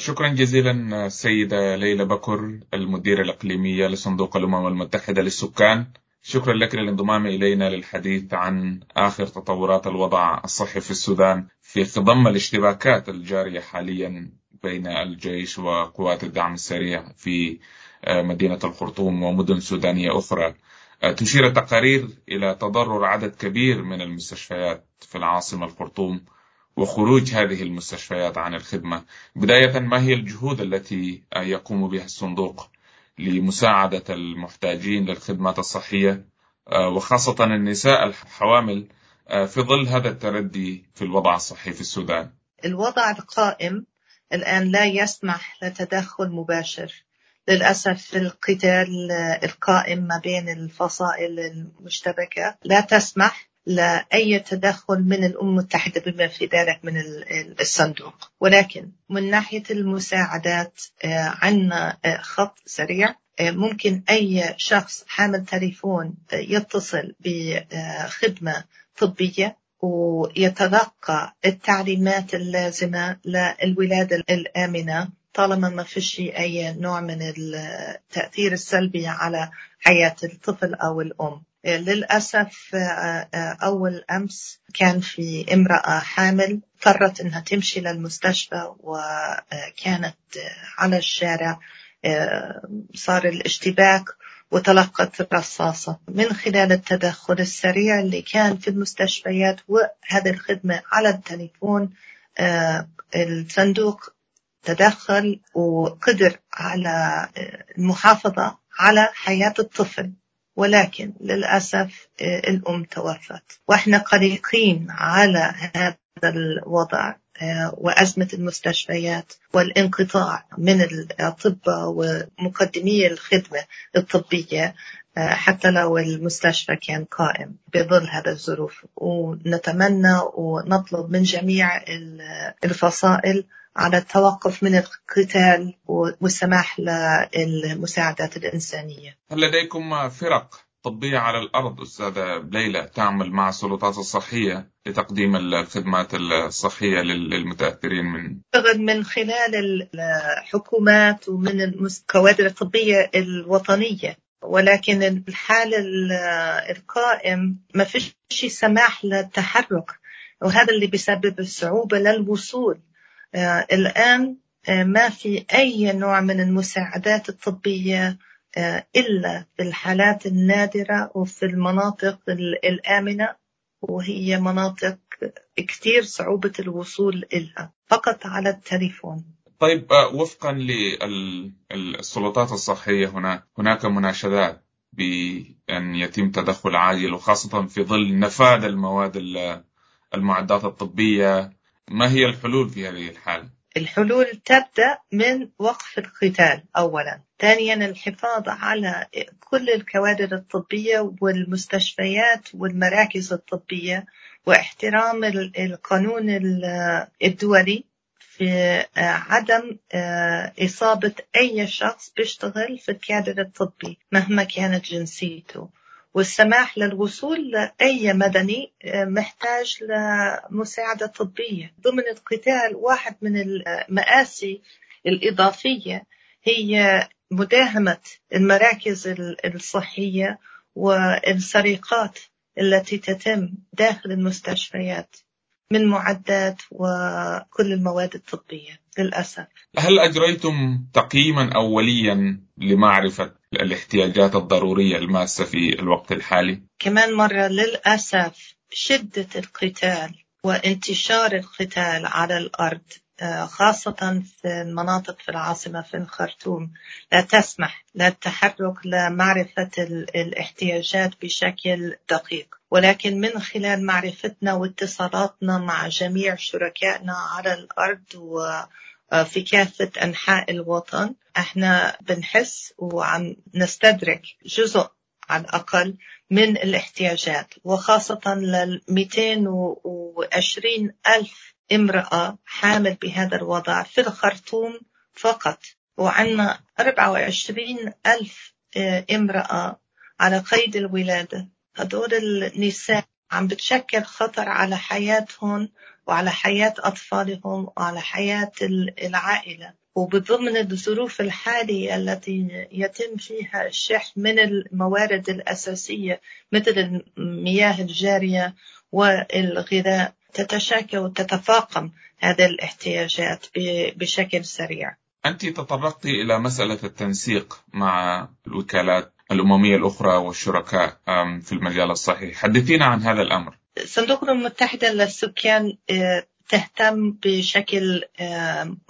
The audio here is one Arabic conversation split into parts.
شكرا جزيلا السيدة ليلى بكر المديرة الإقليمية لصندوق الأمم المتحدة للسكان. شكرا لك للانضمام إلينا للحديث عن آخر تطورات الوضع الصحي في السودان في خضم الاشتباكات الجارية حاليا بين الجيش وقوات الدعم السريع في مدينة الخرطوم ومدن سودانية أخرى. تشير التقارير إلى تضرر عدد كبير من المستشفيات في العاصمة الخرطوم. وخروج هذه المستشفيات عن الخدمة. بداية ما هي الجهود التي يقوم بها الصندوق لمساعدة المحتاجين للخدمات الصحية وخاصة النساء الحوامل في ظل هذا التردي في الوضع الصحي في السودان؟ الوضع القائم الآن لا يسمح لتدخل مباشر. للأسف القتال القائم ما بين الفصائل المشتبكة لا تسمح. لأي تدخل من الأمم المتحدة بما في ذلك من الصندوق. ولكن من ناحية المساعدات عندنا خط سريع. ممكن أي شخص حامل تليفون يتصل بخدمة طبية ويتلقى التعليمات اللازمة للولادة الآمنة طالما ما فيش أي نوع من التأثير السلبي على حياة الطفل أو الأم. للأسف أول أمس كان في امرأة حامل اضطرت أنها تمشي للمستشفى وكانت على الشارع صار الاشتباك وتلقت رصاصة. من خلال التدخل السريع اللي كان في المستشفيات وهذه الخدمة على التليفون الصندوق تدخل وقدر على المحافظة على حياة الطفل. ولكن للأسف الأم توفت. وإحنا قلقين على هذا الوضع وأزمة المستشفيات والانقطاع من الأطباء ومقدمي الخدمة الطبية حتى لو المستشفى كان قائم بظل هذا الظروف. ونتمنى ونطلب من جميع الفصائل على التوقف من القتال والسماح للمساعدات الإنسانية. هل لديكم فرق طبية على الأرض أستاذة ليلى تعمل مع السلطات الصحية لتقديم الخدمات الصحية للمتأثرين من من خلال الحكومات ومن الكوادر الطبية الوطنية ولكن الحال القائم ما فيش سماح للتحرك وهذا اللي بيسبب الصعوبة للوصول. الآن آه ما في أي نوع من المساعدات الطبية آه إلا في الحالات النادرة وفي المناطق الآمنة وهي مناطق كثير صعوبة الوصول إلها فقط على التليفون. طيب وفقا للسلطات الصحية هنا هناك مناشدات بأن يتم تدخل عاجل وخاصة في ظل نفاذ المواد المعدات الطبية ما هي الحلول في هذه الحالة؟ الحلول تبدأ من وقف القتال أولا ثانيا الحفاظ على كل الكوادر الطبية والمستشفيات والمراكز الطبية واحترام القانون الدولي في عدم إصابة أي شخص بيشتغل في الكادر الطبي مهما كانت جنسيته والسماح للوصول لأي مدني محتاج لمساعدة طبية. ضمن القتال واحد من المآسي الإضافية هي مداهمة المراكز الصحية والسرقات التي تتم داخل المستشفيات من معدات وكل المواد الطبية للأسف. هل أجريتم تقييما أوليا لمعرفة الاحتياجات الضرورية الماسة في الوقت الحالي؟ كمان مرة للأسف شدة القتال وانتشار القتال على الأرض خاصة في المناطق في العاصمة في الخرطوم لا تسمح للتحرك لمعرفة الاحتياجات بشكل دقيق ولكن من خلال معرفتنا واتصالاتنا مع جميع شركائنا على الأرض وفي كافة أنحاء الوطن إحنا بنحس وعم نستدرك جزء على الأقل من الاحتياجات وخاصة لل 220 ألف امرأة حامل بهذا الوضع في الخرطوم فقط. وعندنا 24 ألف امرأة على قيد الولادة. هدول النساء عم بتشكل خطر على حياتهم وعلى حياة أطفالهم وعلى حياة العائلة. وبضمن الظروف الحالية التي يتم فيها الشح من الموارد الأساسية مثل المياه الجارية والغذاء تتشاكل وتتفاقم هذه الاحتياجات بشكل سريع. أنت تطرقت إلى مسألة التنسيق مع الوكالات الأممية الأخرى والشركاء في المجال الصحي. حدثينا عن هذا الأمر. صندوق الأمم المتحدة للسكان آه، تهتم بشكل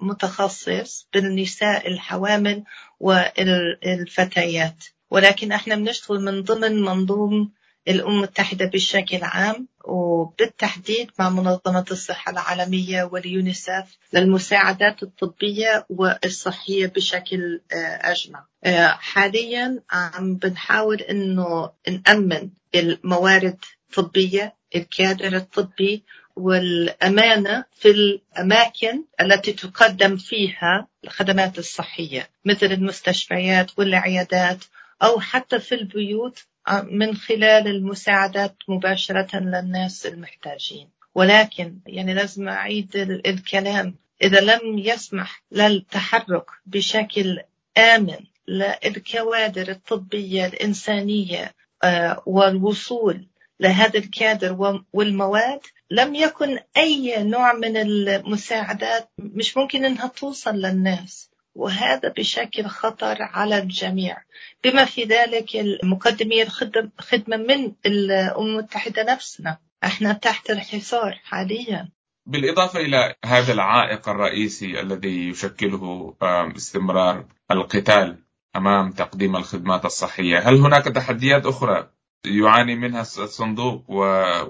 متخصص بالنساء الحوامل والفتيات. ولكن إحنا بنشتغل من ضمن منظوم الأمم المتحدة بشكل عام وبالتحديد مع منظمة الصحة العالمية واليونيسف للمساعدات الطبية والصحية بشكل آه، أجمع. آه، حاليا عم بنحاول أنه نأمن الموارد الطبية الكادر الطبي والأمانة في الأماكن التي تقدم فيها الخدمات الصحية مثل المستشفيات والعيادات أو حتى في البيوت من خلال المساعدات مباشرة للناس المحتاجين. ولكن يعني لازم أعيد الكلام. إذا لم يسمح للتحرك بشكل آمن للكوادر الطبية الإنسانية آه، والوصول لهذا الكادر والمواد لم يكن أي نوع من المساعدات مش ممكن أنها توصل للناس. وهذا بشكل خطر على الجميع. بما في ذلك المقدمي الخدمة من الأمم المتحدة نفسنا. إحنا تحت الحصار حاليا. بالإضافة إلى هذا العائق الرئيسي الذي يشكله استمرار القتال أمام تقديم الخدمات الصحية هل هناك تحديات أخرى؟ يعاني منها الصندوق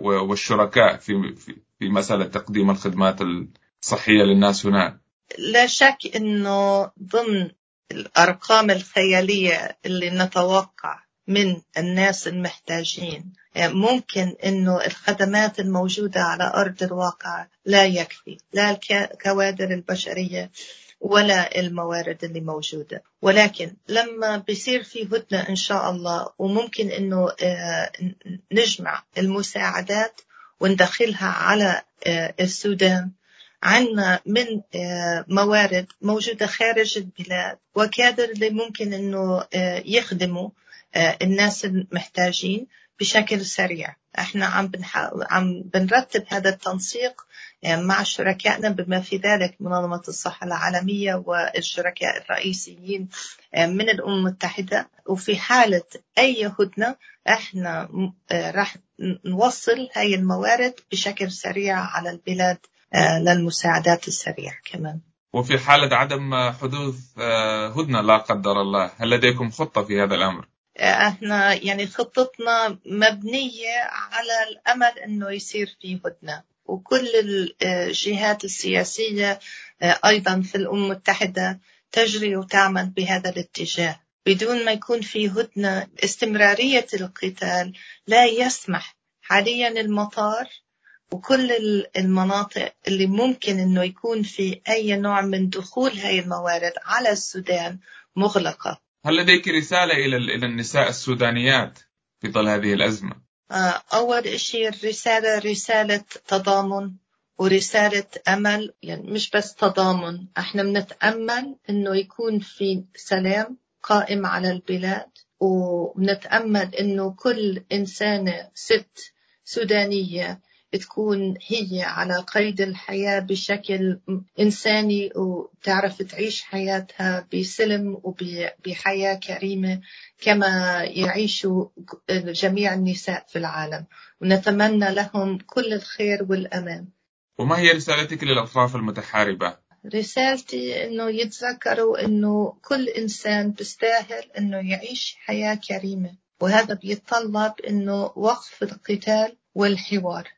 والشركاء في في مسألة تقديم الخدمات الصحية للناس هناك لا شك أنه ضمن الأرقام الخيالية اللي نتوقع من الناس المحتاجين ممكن أنه الخدمات الموجودة على أرض الواقع لا يكفي لا الكوادر البشرية ولا الموارد اللي موجودة. ولكن لما بيصير في هدنة إن شاء الله وممكن إنه آه، نجمع المساعدات وندخلها على آه، السودان عنا من آه، موارد موجودة خارج البلاد وكادر اللي ممكن إنه يخدموا الناس المحتاجين بشكل سريع. إحنا عم بنحاول عم بنرتب هذا التنسيق يعني مع شركائنا بما في ذلك منظمة الصحة العالمية والشركاء الرئيسيين آه، من الأمم المتحدة وفي حالة أي هدنة إحنا آه، راح نوصل هاي الموارد بشكل سريع على البلاد آه، للمساعدات السريعة كمان وفي حالة عدم حدوث هدنة لا قدر الله هل لديكم خطة في هذا الأمر؟ إحنا يعني خطتنا مبنية على الأمل أنه يصير في هدنة. وكل الجهات السياسية أيضا في الأمم المتحدة تجري وتعمل بهذا الاتجاه. بدون ما يكون في هدنة استمرارية القتال لا يسمح حاليا المطار وكل المناطق اللي ممكن إنه يكون في أي نوع من دخول هاي الموارد على السودان مغلقة. هل لديك رسالة إلى إلى النساء السودانيات في ظل هذه الأزمة؟ آه، أول شيء الرسالة رسالة تضامن ورسالة أمل يعني مش بس تضامن إحنا بنتأمل إنه يكون في سلام قائم على البلاد وبنتأمل إنه كل إنسانة ست سودانية تكون هي على قيد الحياة بشكل إنساني وتعرف تعيش حياتها بسلم وبحياة كريمة كما يعيش جميع النساء في العالم. ونتمنى لهم كل الخير والأمان. وما هي رسالتك للأطراف المتحاربة؟ رسالتي إنه يتذكروا إنه كل إنسان بيستاهل إنه يعيش حياة كريمة. وهذا بيتطلب إنه وقف القتال والحوار.